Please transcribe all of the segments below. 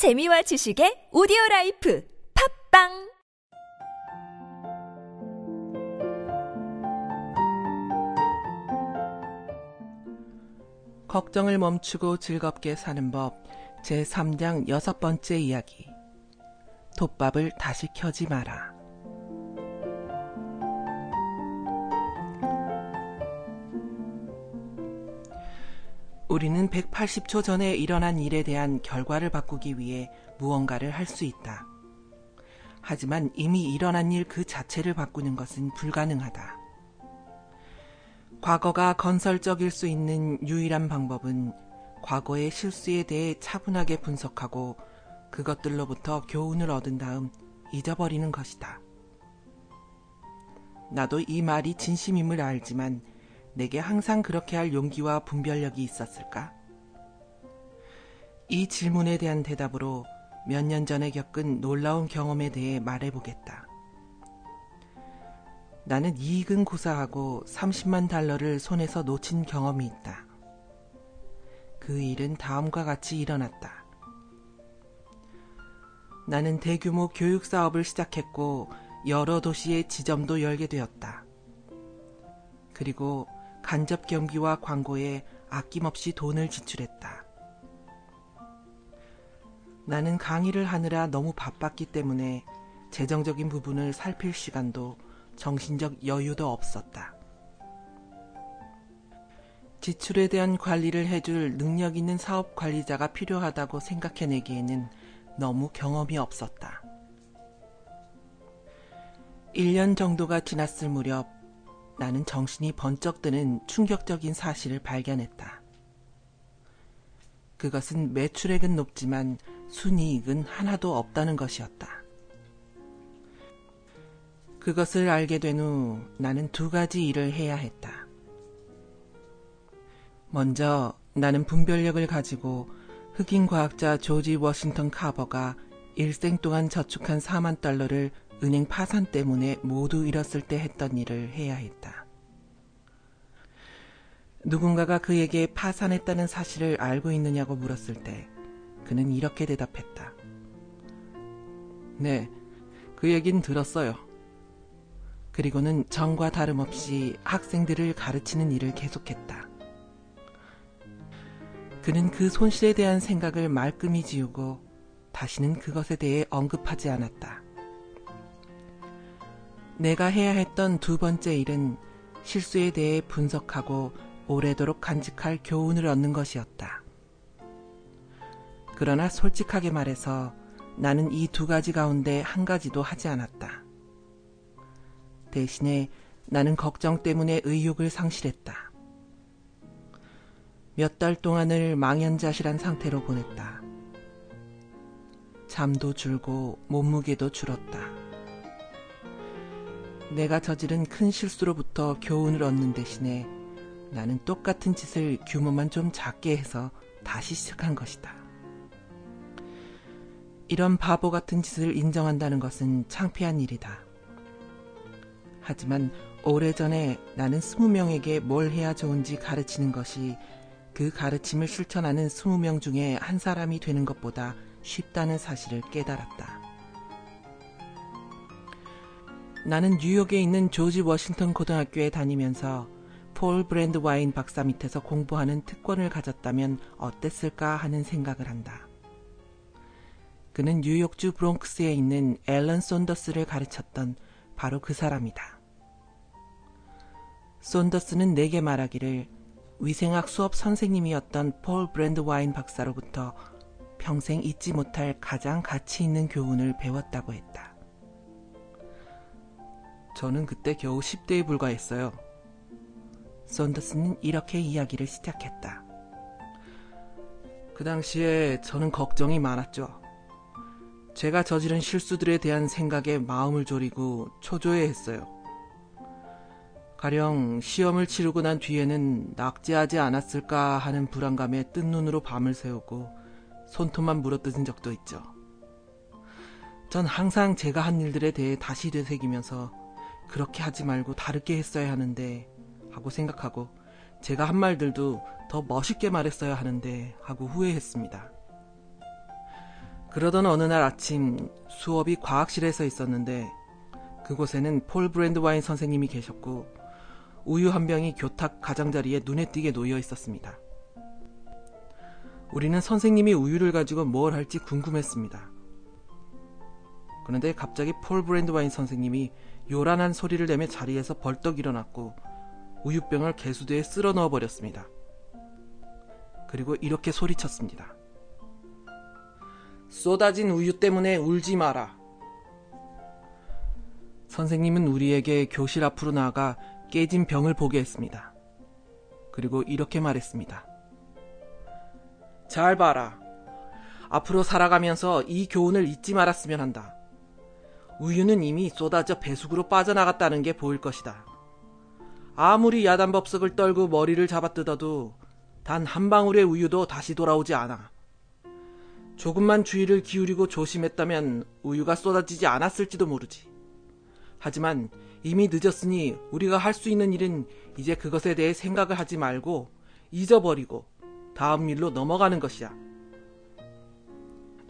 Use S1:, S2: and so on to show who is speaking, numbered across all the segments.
S1: 재미와 지식의 오디오 라이프 팟빵!
S2: 걱정을 멈추고 즐겁게 사는 법 제3장 여섯 번째 이야기. 톱밥을 다시 켜지 마라 우리는 180초 전에 일어난 일에 대한 결과를 바꾸기 위해 무언가를 할 수 있다. 하지만 이미 일어난 일 그 자체를 바꾸는 것은 불가능하다. 과거가 건설적일 수 있는 유일한 방법은 과거의 실수에 대해 차분하게 분석하고 그것들로부터 교훈을 얻은 다음 잊어버리는 것이다. 나도 이 말이 진심임을 알지만 내게 항상 그렇게 할 용기와 분별력이 있었을까? 이 질문에 대한 대답으로 몇 년 전에 겪은 놀라운 경험에 대해 말해보겠다. 나는 이익은 고사하고 30만 달러를 손에서 놓친 경험이 있다. 그 일은 다음과 같이 일어났다. 나는 대규모 교육 사업을 시작했고 여러 도시에 지점도 열게 되었다. 그리고 간접 경비와 광고에 아낌없이 돈을 지출했다. 나는 강의를 하느라 너무 바빴기 때문에 재정적인 부분을 살필 시간도 정신적 여유도 없었다. 지출에 대한 관리를 해줄 능력 있는 사업 관리자가 필요하다고 생각해내기에는 너무 경험이 없었다. 1년 정도가 지났을 무렵 나는 정신이 번쩍 드는 충격적인 사실을 발견했다. 그것은 매출액은 높지만 순이익은 하나도 없다는 것이었다. 그것을 알게 된 후 나는 두 가지 일을 해야 했다. 먼저 나는 분별력을 가지고 흑인 과학자 조지 워싱턴 카버가 일생 동안 저축한 4만 달러를 은행 파산 때문에 모두 잃었을 때 했던 일을 해야 했다. 누군가가 그에게 파산했다는 사실을 알고 있느냐고 물었을 때 그는 이렇게 대답했다. 네, 그 얘긴 들었어요. 그리고는 전과 다름없이 학생들을 가르치는 일을 계속했다. 그는 그 손실에 대한 생각을 말끔히 지우고 다시는 그것에 대해 언급하지 않았다. 내가 해야 했던 두 번째 일은 실수에 대해 분석하고 오래도록 간직할 교훈을 얻는 것이었다. 그러나 솔직하게 말해서 나는 이 두 가지 가운데 한 가지도 하지 않았다. 대신에 나는 걱정 때문에 의욕을 상실했다. 몇 달 동안을 망연자실한 상태로 보냈다. 잠도 줄고 몸무게도 줄었다. 내가 저지른 큰 실수로부터 교훈을 얻는 대신에 나는 똑같은 짓을 규모만 좀 작게 해서 다시 시작한 것이다. 이런 바보 같은 짓을 인정한다는 것은 창피한 일이다. 하지만 오래전에 나는 스무 명에게 뭘 해야 좋은지 가르치는 것이 그 가르침을 실천하는 스무 명 중에 한 사람이 되는 것보다 쉽다는 사실을 깨달았다. 나는 뉴욕에 있는 조지 워싱턴 고등학교에 다니면서 폴 브랜드 와인 박사 밑에서 공부하는 특권을 가졌다면 어땠을까 하는 생각을 한다. 그는 뉴욕주 브롱크스에 있는 앨런 손더스를 가르쳤던 바로 그 사람이다. 손더스는 내게 말하기를 위생학 수업 선생님이었던 폴 브랜드 와인 박사로부터 평생 잊지 못할 가장 가치 있는 교훈을 배웠다고 했다. 저는 그때 겨우 10대에 불과했어요. 썬더스는 이렇게 이야기를 시작했다. 그 당시에 저는 걱정이 많았죠. 제가 저지른 실수들에 대한 생각에 마음을 졸이고 초조해했어요. 가령 시험을 치르고 난 뒤에는 낙제하지 않았을까 하는 불안감에 뜬 눈으로 밤을 새우고 손톱만 물어뜯은 적도 있죠. 전 항상 제가 한 일들에 대해 다시 되새기면서 그렇게 하지 말고 다르게 했어야 하는데 하고 생각하고 제가 한 말들도 더 멋있게 말했어야 하는데 하고 후회했습니다. 그러던 어느 날 아침 수업이 과학실에서 있었는데 그곳에는 폴 브랜드와인 선생님이 계셨고 우유 한 병이 교탁 가장자리에 눈에 띄게 놓여 있었습니다. 우리는 선생님이 우유를 가지고 뭘 할지 궁금했습니다. 그런데 갑자기 폴 브랜드와인 선생님이 요란한 소리를 내며 자리에서 벌떡 일어났고 우유병을 개수대에 쓸어 넣어 버렸습니다. 그리고 이렇게 소리쳤습니다. 쏟아진 우유 때문에 울지 마라. 선생님은 우리에게 교실 앞으로 나아가 깨진 병을 보게 했습니다. 그리고 이렇게 말했습니다. 잘 봐라. 앞으로 살아가면서 이 교훈을 잊지 말았으면 한다. 우유는 이미 쏟아져 배숙으로 빠져나갔다는 게 보일 것이다. 아무리 야단법석을 떨고 머리를 잡아뜯어도 단 한 방울의 우유도 다시 돌아오지 않아. 조금만 주의를 기울이고 조심했다면 우유가 쏟아지지 않았을지도 모르지. 하지만 이미 늦었으니 우리가 할 수 있는 일은 이제 그것에 대해 생각을 하지 말고 잊어버리고 다음 일로 넘어가는 것이야.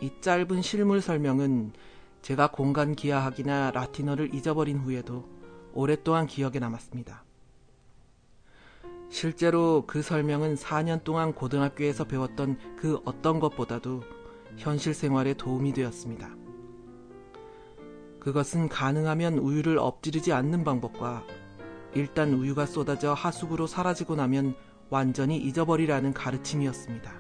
S2: 이 짧은 실물 설명은 제가 공간 기하학이나 라틴어를 잊어버린 후에도 오랫동안 기억에 남았습니다. 실제로 그 설명은 4년 동안 고등학교에서 배웠던 그 어떤 것보다도 현실 생활에 도움이 되었습니다. 그것은 가능하면 우유를 엎지르지 않는 방법과 일단 우유가 쏟아져 하수구로 사라지고 나면 완전히 잊어버리라는 가르침이었습니다.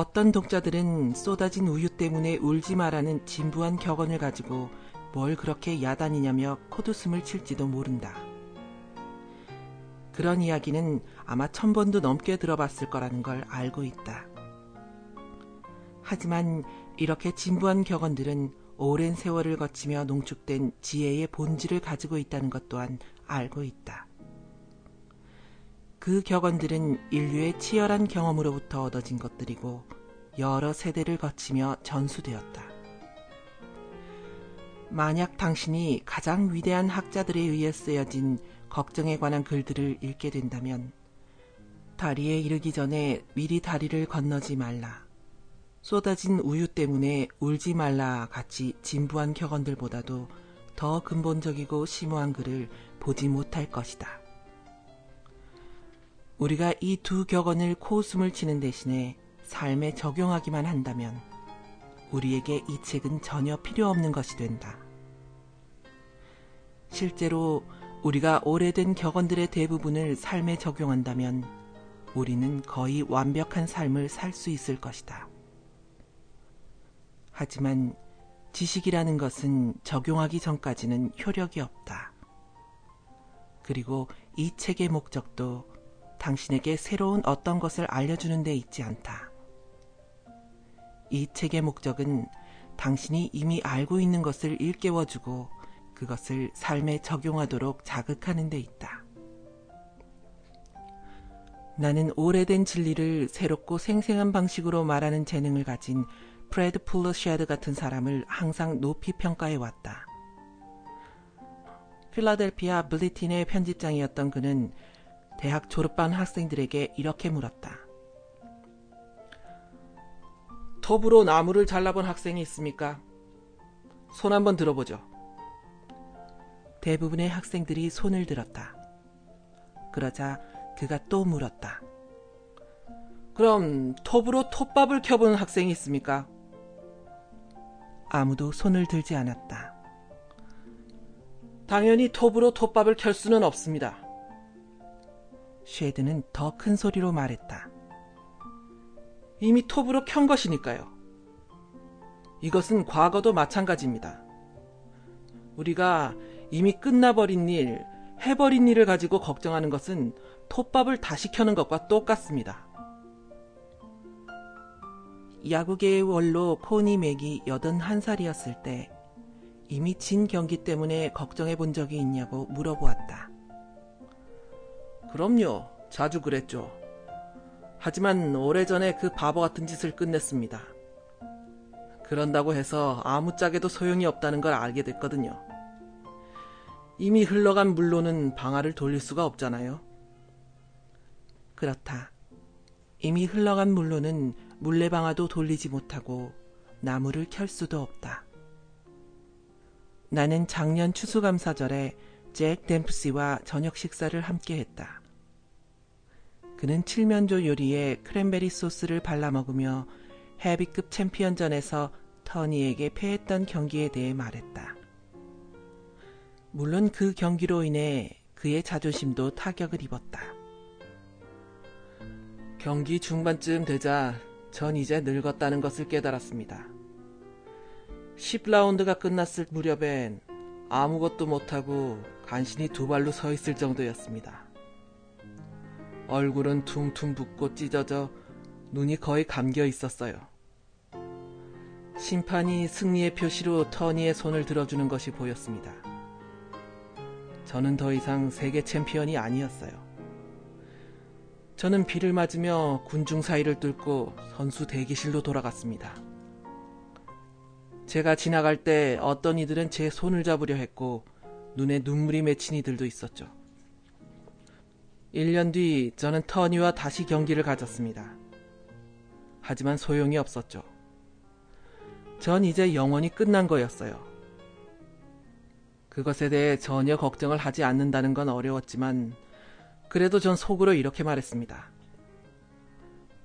S2: 어떤 독자들은 쏟아진 우유 때문에 울지 마라는 진부한 격언을 가지고 뭘 그렇게 야단이냐며 코웃음을 칠지도 모른다. 그런 이야기는 아마 천 번도 넘게 들어봤을 거라는 걸 알고 있다. 하지만 이렇게 진부한 격언들은 오랜 세월을 거치며 농축된 지혜의 본질을 가지고 있다는 것 또한 알고 있다. 그 격언들은 인류의 치열한 경험으로부터 얻어진 것들이고 여러 세대를 거치며 전수되었다. 만약 당신이 가장 위대한 학자들에 의해 쓰여진 걱정에 관한 글들을 읽게 된다면 다리에 이르기 전에 미리 다리를 건너지 말라. 쏟아진 우유 때문에 울지 말라 같이 진부한 격언들보다도 더 근본적이고 심오한 글을 보지 못할 것이다. 우리가 이 두 격언을 코웃음을 치는 대신에 삶에 적용하기만 한다면 우리에게 이 책은 전혀 필요 없는 것이 된다. 실제로 우리가 오래된 격언들의 대부분을 삶에 적용한다면 우리는 거의 완벽한 삶을 살 수 있을 것이다. 하지만 지식이라는 것은 적용하기 전까지는 효력이 없다. 그리고 이 책의 목적도 당신에게 새로운 어떤 것을 알려주는 데 있지 않다. 이 책의 목적은 당신이 이미 알고 있는 것을 일깨워주고 그것을 삶에 적용하도록 자극하는 데 있다. 나는 오래된 진리를 새롭고 생생한 방식으로 말하는 재능을 가진 프레드 풀러 쉐드 같은 사람을 항상 높이 평가해 왔다. 필라델피아 블리틴의 편집장이었던 그는 대학 졸업반 학생들에게 이렇게 물었다. 톱으로 나무를 잘라본 학생이 있습니까? 손 한번 들어보죠. 대부분의 학생들이 손을 들었다. 그러자 그가 또 물었다. 그럼 톱으로 톱밥을 켜보는 학생이 있습니까? 아무도 손을 들지 않았다. 당연히 톱으로 톱밥을 켤 수는 없습니다. 쉐드는 더 큰 소리로 말했다. 이미 톱으로 켠 것이니까요. 이것은 과거도 마찬가지입니다. 우리가 이미 끝나버린 일, 해버린 일을 가지고 걱정하는 것은 톱밥을 다시 켜는 것과 똑같습니다. 야구계의 원로 코니 맥이 81살이었을 때 이미 진 경기 때문에 걱정해 본 적이 있냐고 물어보았다. 그럼요. 자주 그랬죠. 하지만 오래전에 그 바보 같은 짓을 끝냈습니다. 그런다고 해서 아무짝에도 소용이 없다는 걸 알게 됐거든요. 이미 흘러간 물로는 방아를 돌릴 수가 없잖아요. 그렇다. 이미 흘러간 물로는 물레방아도 돌리지 못하고 나무를 켤 수도 없다. 나는 작년 추수감사절에 잭 댐프시와 저녁 식사를 함께 했다. 그는 칠면조 요리에 크랜베리 소스를 발라 먹으며 헤비급 챔피언전에서 터니에게 패했던 경기에 대해 말했다. 물론 그 경기로 인해 그의 자존심도 타격을 입었다. 경기 중반쯤 되자 전 이제 늙었다는 것을 깨달았습니다. 10라운드가 끝났을 무렵엔 아무것도 못하고 간신히 두 발로 서 있을 정도였습니다. 얼굴은 퉁퉁 붓고 찢어져 눈이 거의 감겨 있었어요. 심판이 승리의 표시로 터니의 손을 들어주는 것이 보였습니다. 저는 더 이상 세계 챔피언이 아니었어요. 저는 비를 맞으며 군중 사이를 뚫고 선수 대기실로 돌아갔습니다. 제가 지나갈 때 어떤 이들은 제 손을 잡으려 했고 눈에 눈물이 맺힌 이들도 있었죠. 1년 뒤 저는 터니와 다시 경기를 가졌습니다. 하지만 소용이 없었죠. 전 이제 영원히 끝난 거였어요. 그것에 대해 전혀 걱정을 하지 않는다는 건 어려웠지만 그래도 전 속으로 이렇게 말했습니다.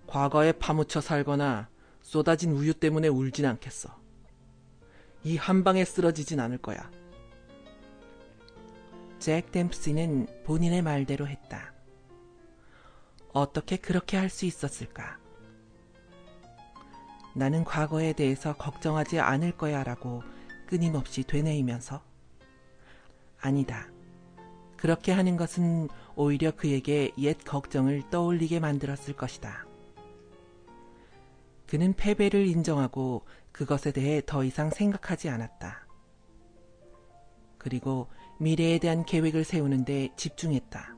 S2: 과거에 파묻혀 살거나 쏟아진 우유 때문에 울진 않겠어. 이 한 방에 쓰러지진 않을 거야. 잭 댐프시는 본인의 말대로 했다. 어떻게 그렇게 할 수 있었을까? 나는 과거에 대해서 걱정하지 않을 거야 라고 끊임없이 되뇌이면서 아니다. 그렇게 하는 것은 오히려 그에게 옛 걱정을 떠올리게 만들었을 것이다. 그는 패배를 인정하고 그것에 대해 더 이상 생각하지 않았다. 그리고 미래에 대한 계획을 세우는데 집중했다.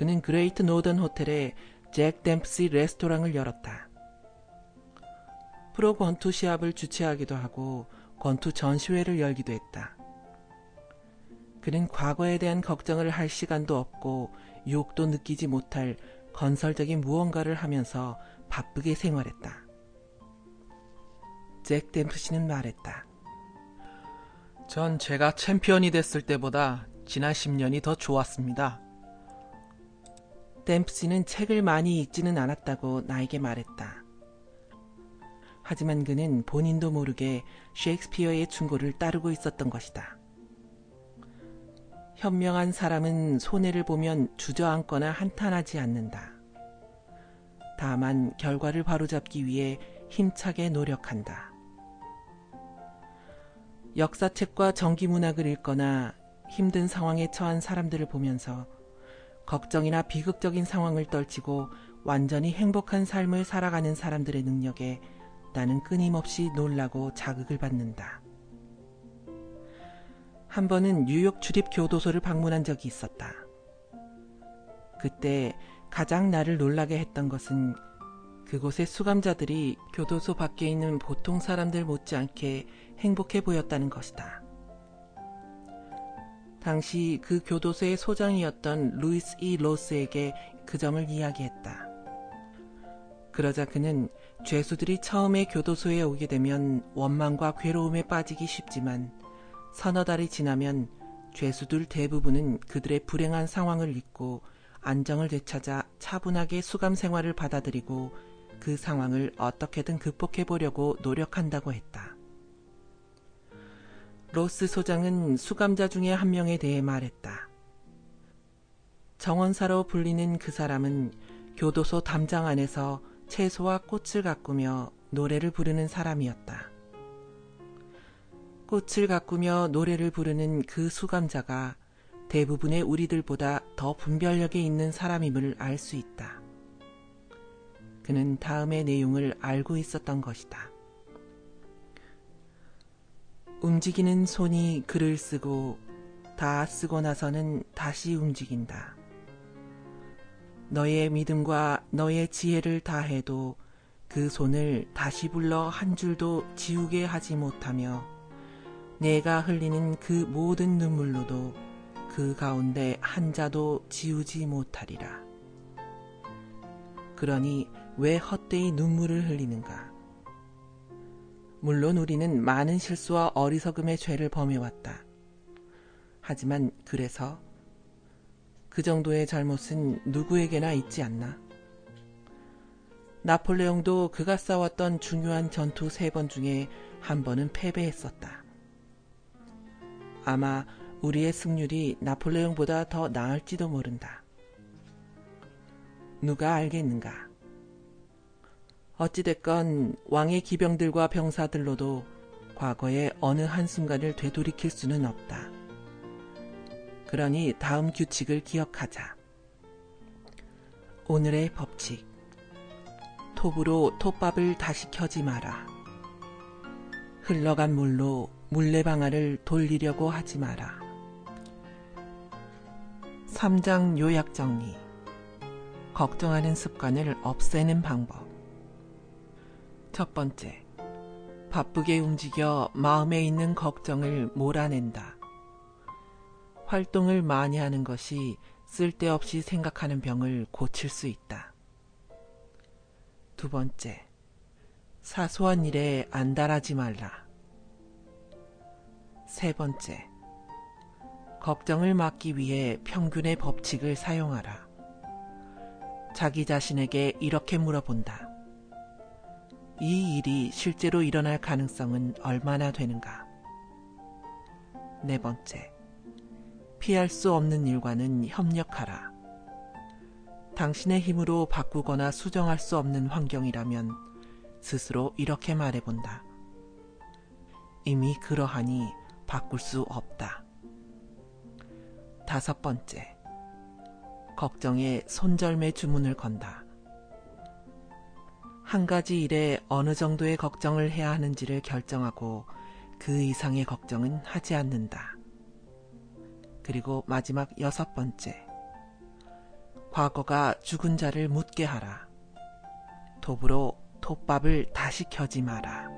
S2: 그는 그레이트 노던 호텔에 잭 댐프시 레스토랑을 열었다. 프로 권투 시합을 주최하기도 하고 권투 전시회를 열기도 했다. 그는 과거에 대한 걱정을 할 시간도 없고 유혹도 느끼지 못할 건설적인 무언가를 하면서 바쁘게 생활했다. 잭 댐프시는 말했다. 전 제가 챔피언이 됐을 때보다 지난 10년이 더 좋았습니다. 댐프시는 책을 많이 읽지는 않았다고 나에게 말했다. 하지만 그는 본인도 모르게 셰익스피어의 충고를 따르고 있었던 것이다. 현명한 사람은 손해를 보면 주저앉거나 한탄하지 않는다. 다만 결과를 바로잡기 위해 힘차게 노력한다. 역사책과 전기문학을 읽거나 힘든 상황에 처한 사람들을 보면서 걱정이나 비극적인 상황을 떨치고 완전히 행복한 삶을 살아가는 사람들의 능력에 나는 끊임없이 놀라고 자극을 받는다. 한 번은 뉴욕 주립 교도소를 방문한 적이 있었다. 그때 가장 나를 놀라게 했던 것은 그곳의 수감자들이 교도소 밖에 있는 보통 사람들 못지않게 행복해 보였다는 것이다. 당시 그 교도소의 소장이었던 루이스 이 로스에게 그 점을 이야기했다. 그러자 그는 죄수들이 처음에 교도소에 오게 되면 원망과 괴로움에 빠지기 쉽지만 서너 달이 지나면 죄수들 대부분은 그들의 불행한 상황을 잊고 안정을 되찾아 차분하게 수감 생활을 받아들이고 그 상황을 어떻게든 극복해 보려고 노력한다고 했다. 로스 소장은 수감자 중에 한 명에 대해 말했다. 정원사로 불리는 그 사람은 교도소 담장 안에서 채소와 꽃을 가꾸며 노래를 부르는 사람이었다. 꽃을 가꾸며 노래를 부르는 그 수감자가 대부분의 우리들보다 더 분별력에 있는 사람임을 알 수 있다. 그는 다음의 내용을 알고 있었던 것이다. 움직이는 손이 글을 쓰고 다 쓰고 나서는 다시 움직인다. 너의 믿음과 너의 지혜를 다해도 그 손을 다시 불러 한 줄도 지우게 하지 못하며 내가 흘리는 그 모든 눈물로도 그 가운데 한 자도 지우지 못하리라. 그러니 왜 헛되이 눈물을 흘리는가? 물론 우리는 많은 실수와 어리석음의 죄를 범해왔다. 하지만 그래서 그 정도의 잘못은 누구에게나 있지 않나? 나폴레옹도 그가 싸웠던 중요한 전투 세 번 중에 한 번은 패배했었다. 아마 우리의 승률이 나폴레옹보다 더 나을지도 모른다. 누가 알겠는가? 어찌됐건 왕의 기병들과 병사들로도 과거의 어느 한순간을 되돌이킬 수는 없다. 그러니 다음 규칙을 기억하자. 오늘의 법칙. 톱으로 톱밥을 다시 켜지 마라. 흘러간 물로 물레방아를 돌리려고 하지 마라. 3장 요약 정리. 걱정하는 습관을 없애는 방법. 첫 번째. 바쁘게 움직여 마음에 있는 걱정을 몰아낸다. 활동을 많이 하는 것이 쓸데없이 생각하는 병을 고칠 수 있다. 두 번째. 사소한 일에 안달하지 말라. 세 번째. 걱정을 막기 위해 평균의 법칙을 사용하라. 자기 자신에게 이렇게 물어본다. 이 일이 실제로 일어날 가능성은 얼마나 되는가? 네 번째. 피할 수 없는 일과는 협력하라. 당신의 힘으로 바꾸거나 수정할 수 없는 환경이라면 스스로 이렇게 말해본다. 이미 그러하니 바꿀 수 없다. 다섯 번째. 걱정에 손절매 주문을 건다. 한 가지 일에 어느 정도의 걱정을 해야 하는지를 결정하고 그 이상의 걱정은 하지 않는다. 그리고 마지막 여섯 번째. 과거가 죽은 자를 묻게 하라. 톱으로 톱밥을 다시 켜지 마라.